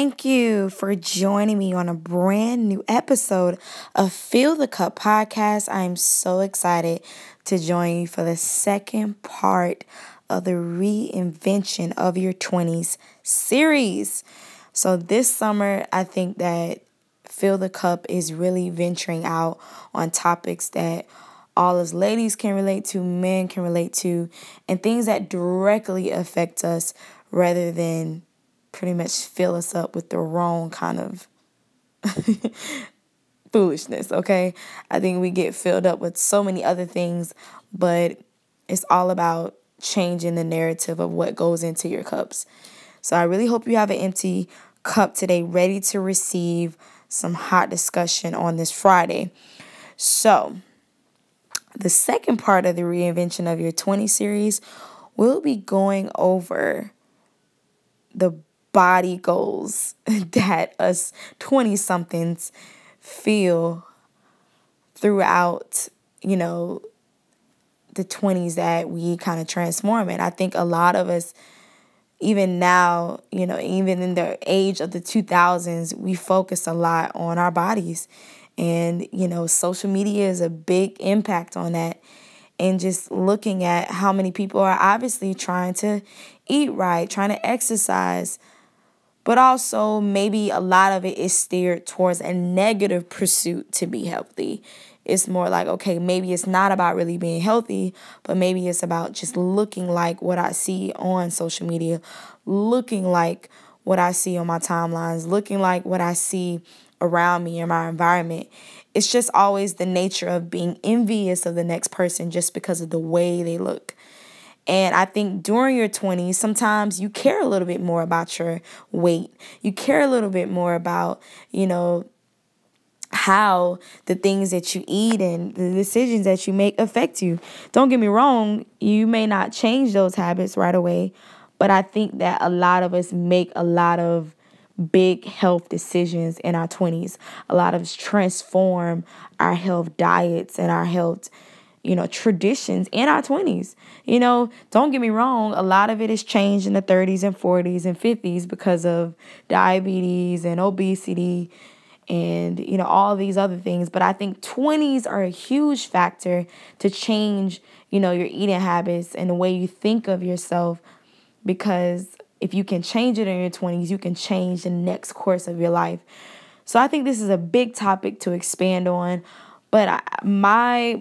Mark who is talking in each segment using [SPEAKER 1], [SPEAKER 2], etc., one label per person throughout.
[SPEAKER 1] Thank you for joining me on a brand new episode of Fill the Cup podcast. I am so excited to join you for the second part of the reinvention of your 20s series. So, this summer, I think that Fill the Cup is really venturing out on topics that all us ladies can relate to, men can relate to, and things that directly affect us rather than pretty much fill us up with the wrong kind of foolishness, okay? I think we get filled up with so many other things, but it's all about changing the narrative of what goes into your cups. So I really hope you have an empty cup today, ready to receive some hot discussion on this Friday. So, the second part of the reinvention of your 20 series, we'll be going over the body goals that us 20 somethings feel throughout, you know, the 20s that we kind of transform in. I think a lot of us, even now, you know, even in the age of the 2000s, we focus a lot on our bodies. And, you know, social media is a big impact on that. And just looking at how many people are obviously trying to eat right, trying to exercise, but also maybe a lot of it is steered towards a negative pursuit to be healthy. It's more like, okay, maybe it's not about really being healthy, but maybe it's about just looking like what I see on social media, looking like what I see on my timelines, looking like what I see around me in my environment. It's just always the nature of being envious of the next person just because of the way they look. And I think during your 20s, sometimes you care a little bit more about your weight. You care a little bit more about, you know, how the things that you eat and the decisions that you make affect you. Don't get me wrong, you may not change those habits right away, but I think that a lot of us make a lot of big health decisions in our 20s. A lot of us transform our health diets and our health you know, traditions in our 20s. You know, don't get me wrong, a lot of it has changed in the 30s and 40s and 50s because of diabetes and obesity and, you know, all these other things. But I think 20s are a huge factor to change, you know, your eating habits and the way you think of yourself because if you can change it in your 20s, you can change the next course of your life. So I think this is a big topic to expand on. But I, my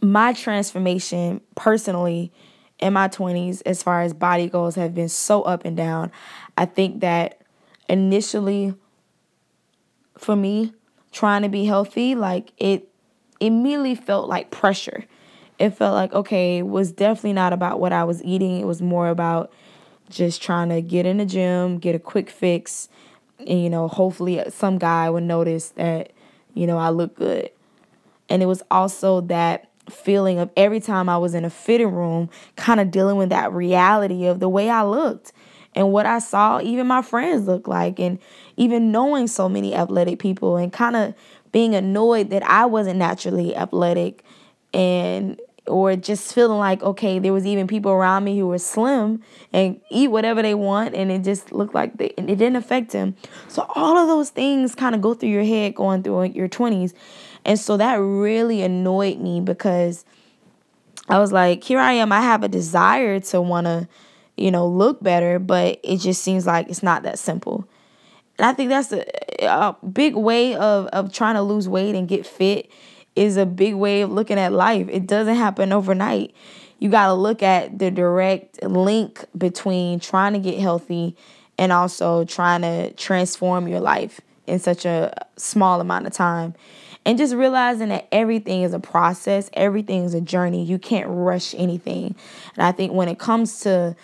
[SPEAKER 1] my transformation personally in my 20s as far as body goals have been so up and down. I think that initially for me trying to be healthy like it immediately felt like pressure. It felt like okay, it was definitely not about what I was eating. It was more about just trying to get in the gym, get a quick fix, and you know, hopefully some guy would notice that you know, I look good. And it was also that feeling of every time I was in a fitting room, kind of dealing with that reality of the way I looked and what I saw even my friends look like, and even knowing so many athletic people and kind of being annoyed that I wasn't naturally athletic and or just feeling like okay there was even people around me who were slim and eat whatever they want and it just looked like they, it didn't affect them. So all of those things kind of go through your head going through your 20s and so that really annoyed me because I was like, here I am. I have a desire to want to, you know, look better, but it just seems like it's not that simple. And I think that's a, a big way of, of trying to lose weight and get fit is a big way of looking at life. It doesn't happen overnight. You got to look at the direct link between trying to get healthy and also trying to transform your life in such a small amount of time and just realizing that everything is a process, everything is a journey. You can't rush anything. And I think when it comes to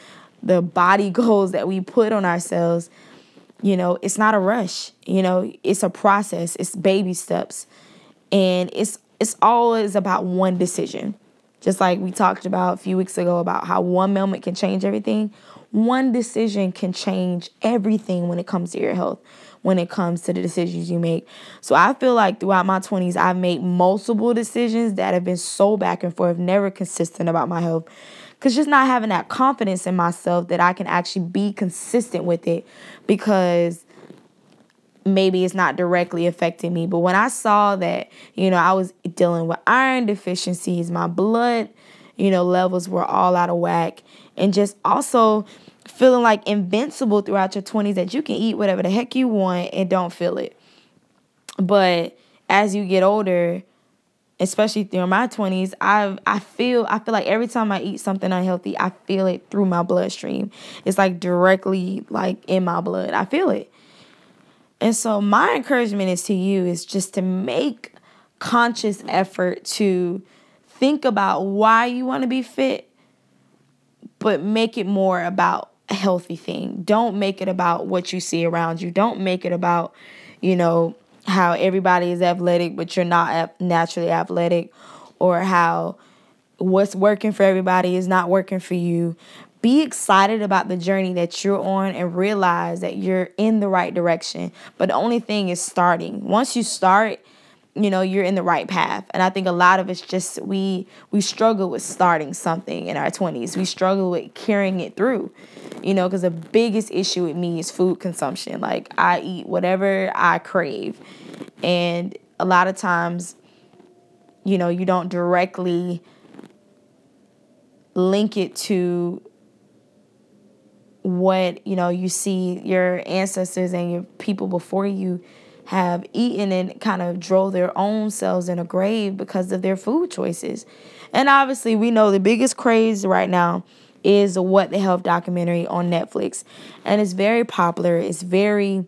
[SPEAKER 1] the body goals that we put on ourselves, you know, it's not a rush. You know, it's a process. It's baby steps. And it's it's always about one decision. Just like we talked about a few weeks ago about how one moment can change everything. One decision can change everything when it comes to your health when it comes to the decisions you make. So I feel like throughout my 20s, I've made multiple decisions that have been so back and forth, never consistent about my health. Because just not having that confidence in myself that I can actually be consistent with it because maybe it's not directly affecting me. But when I saw that, you know, I was dealing with iron deficiencies, my blood, you know, levels were all out of whack, and just also feeling like invincible throughout your 20s that you can eat whatever the heck you want and don't feel it. But as you get older, especially through my 20s, I I feel I feel like every time I eat something unhealthy, I feel it through my bloodstream. It's like directly like in my blood. I feel it. And so my encouragement is to you is just to make conscious effort to think about why you want to be fit, but make it more about a healthy thing. Don't make it about what you see around you. Don't make it about, you know, how everybody is athletic, but you're not naturally athletic, or how what's working for everybody is not working for you. Be excited about the journey that you're on and realize that you're in the right direction. But the only thing is starting. Once you start, you know you're in the right path. And i think a lot of it's just we we struggle with starting something in our 20s we struggle with carrying it through you know because the biggest issue with me is food consumption. Like i eat whatever i crave. And a lot of times you know you don't directly link it to what you know you see your ancestors and your people before you have eaten and kind of drove their own selves in a grave because of their food choices. And obviously, we know the biggest craze right now is the What the Health documentary on Netflix. And it's very popular. It's very,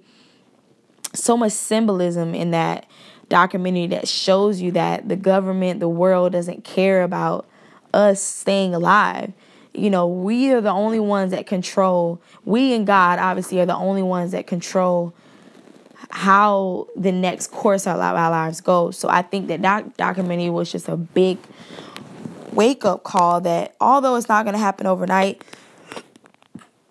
[SPEAKER 1] so much symbolism in that documentary that shows you that the government, the world doesn't care about us staying alive. You know, we are the only ones that control, we and God obviously are the only ones that control how the next course of our lives goes. So I think that that documentary was just a big wake up call that although it's not going to happen overnight,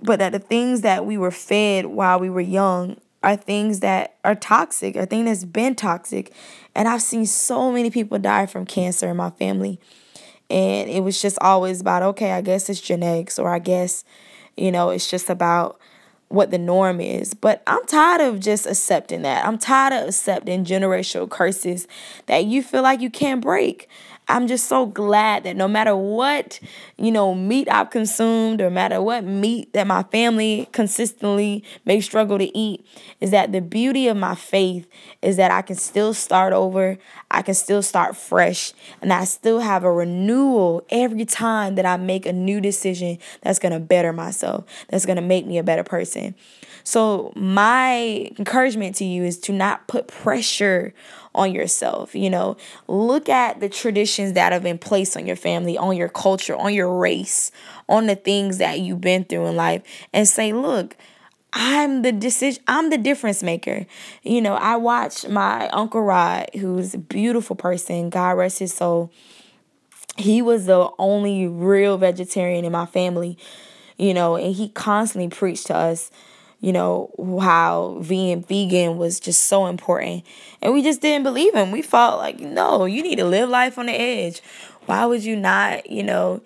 [SPEAKER 1] but that the things that we were fed while we were young are things that are toxic, are things that's been toxic. And I've seen so many people die from cancer in my family. And it was just always about, okay, I guess it's genetics, or I guess, you know, it's just about what the norm is. But I'm tired of just accepting that. I'm tired of accepting generational curses that you feel like you can't break. I'm just so glad that no matter what, you know, meat I've consumed or matter what meat that my family consistently may struggle to eat, is that the beauty of my faith is that I can still start over. I can still start fresh. And I still have a renewal every time that I make a new decision that's going to better myself, that's going to make me a better person. So, my encouragement to you is to not put pressure on yourself. You know, look at the traditions that have been placed on your family, on your culture, on your race, on the things that you've been through in life, and say, look, I'm the decision I'm the difference maker. You know, I watched my Uncle Rod, who's a beautiful person, God rest his soul. He was the only real vegetarian in my family, you know, and he constantly preached to us you know, how being vegan was just so important. And we just didn't believe him. We felt like, no, you need to live life on the edge. Why would you not, you know,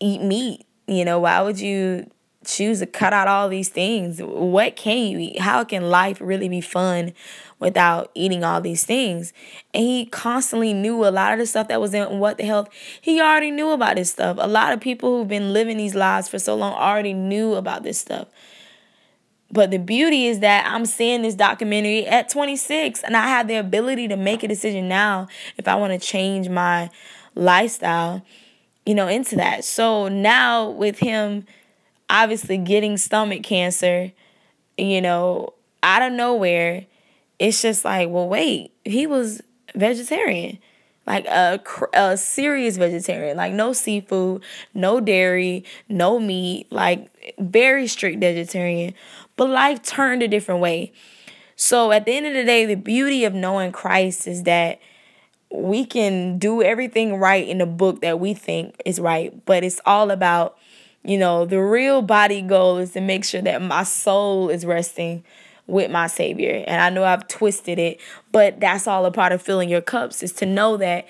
[SPEAKER 1] eat meat? You know, why would you choose to cut out all these things? What can you eat? How can life really be fun without eating all these things? And he constantly knew a lot of the stuff that was in what the health. He already knew about this stuff. A lot of people who've been living these lives for so long already knew about this stuff. But the beauty is that I'm seeing this documentary at 26 and I have the ability to make a decision now if I want to change my lifestyle, you know, into that. So now with him obviously getting stomach cancer, you know, out of nowhere, it's just like, well, wait, he was vegetarian like a, a serious vegetarian, like no seafood, no dairy, no meat, like very strict vegetarian. But life turned a different way. So at the end of the day, the beauty of knowing Christ is that we can do everything right in the book that we think is right, but it's all about, you know, the real body goal is to make sure that my soul is resting with my Savior. And I know I've twisted it, but that's all a part of filling your cups is to know that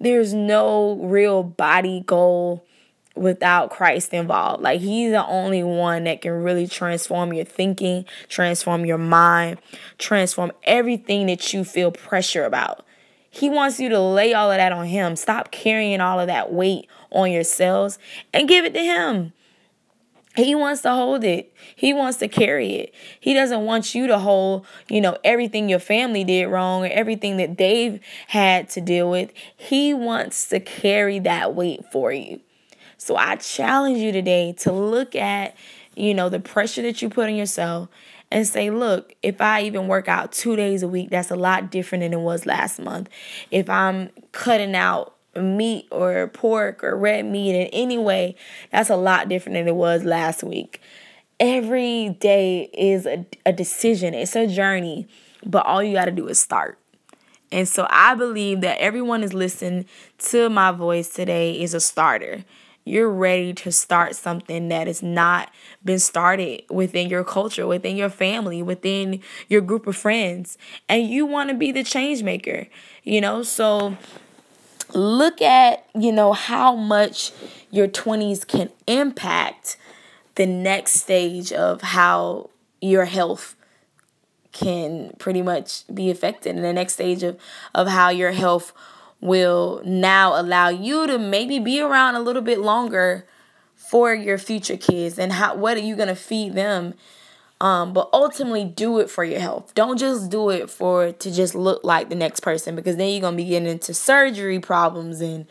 [SPEAKER 1] there's no real body goal without Christ involved. Like he's the only one that can really transform your thinking, transform your mind, transform everything that you feel pressure about. He wants you to lay all of that on him. Stop carrying all of that weight on yourselves and give it to him. He wants to hold it. He wants to carry it. He doesn't want you to hold, you know, everything your family did wrong or everything that they've had to deal with. He wants to carry that weight for you. So I challenge you today to look at, you know, the pressure that you put on yourself and say, look, if I even work out two days a week, that's a lot different than it was last month. If I'm cutting out meat or pork or red meat in any way, that's a lot different than it was last week. Every day is a, a decision, it's a journey, but all you got to do is start. And so I believe that everyone is listening to my voice today is a starter. You're ready to start something that has not been started within your culture, within your family, within your group of friends. And you want to be the change maker, you know? So look at, you know, how much your 20s can impact the next stage of how your health can pretty much be affected and the next stage of of how your health will now allow you to maybe be around a little bit longer for your future kids and how what are you going to feed them um, but ultimately do it for your health. Don't just do it for to just look like the next person because then you're gonna be getting into surgery problems and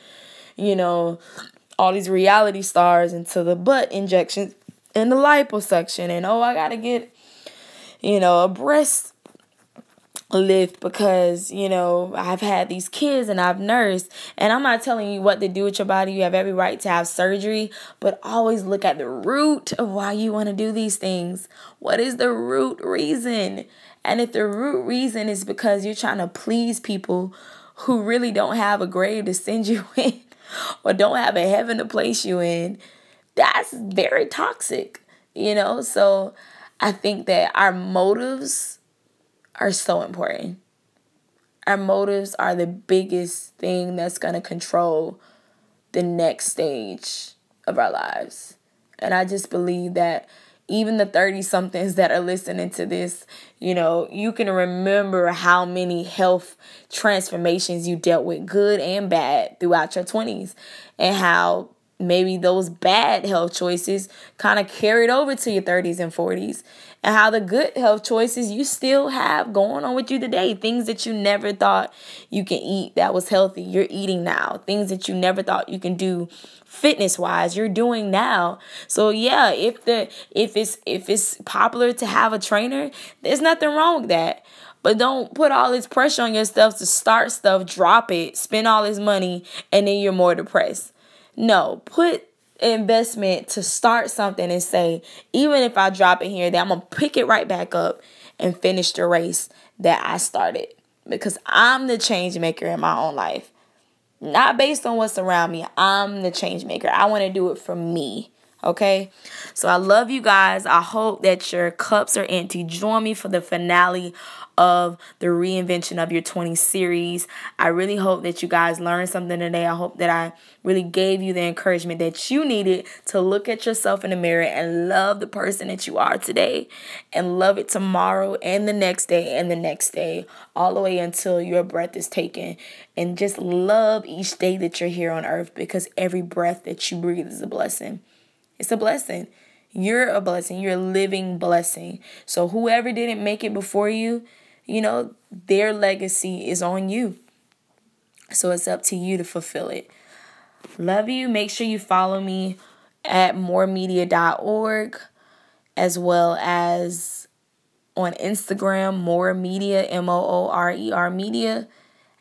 [SPEAKER 1] you know all these reality stars into the butt injections and the liposuction and oh I gotta get you know a breast lift because you know I've had these kids and I've nursed. And I'm not telling you what to do with your body. You have every right to have surgery but always look at the root of why you want to do these things. What is the root reason? And if the root reason is because you're trying to please people who really don't have a grave to send you in or don't have a heaven to place you in that's very toxic you know? So I think that our motives are so important. Our motives are the biggest thing that's going to control the next stage of our lives. And I just believe that even the 30 somethings that are listening to this, you know, you can remember how many health transformations you dealt with, good and bad, throughout your 20s, and how maybe those bad health choices kind of carried over to your 30s and 40s and how the good health choices you still have going on with you today things that you never thought you can eat that was healthy you're eating now things that you never thought you can do fitness wise you're doing now. So yeah if the if it's if it's popular to have a trainer there's nothing wrong with that. But don't put all this pressure on yourself to start stuff drop it spend all this money and then you're more depressed no, put investment to start something and say, even if I drop it here, that I'm gonna pick it right back up and finish the race that I started. Because I'm the change maker in my own life. Not based on what's around me. I'm the change maker. I want to do it for me. Okay. So I love you guys. I hope that your cups are empty. Join me for the finale of the reinvention of your 20 series. I really hope that you guys learned something today. I hope that I really gave you the encouragement that you needed to look at yourself in the mirror and love the person that you are today and love it tomorrow and the next day and the next day, all the way until your breath is taken. And just love each day that you're here on earth because every breath that you breathe is a blessing. It's a blessing. You're a blessing. You're a living blessing. So whoever didn't make it before you, you know, their legacy is on you. So it's up to you to fulfill it. Love you. Make sure you follow me at moorermedia.org as well as on Instagram, Moorer Media, M O O R E R Media,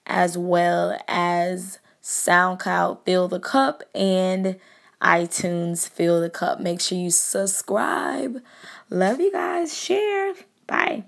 [SPEAKER 1] as well as SoundCloud, Fill the Cup, and iTunes, Fill the Cup. Make sure you subscribe. Love you guys. Share. Bye.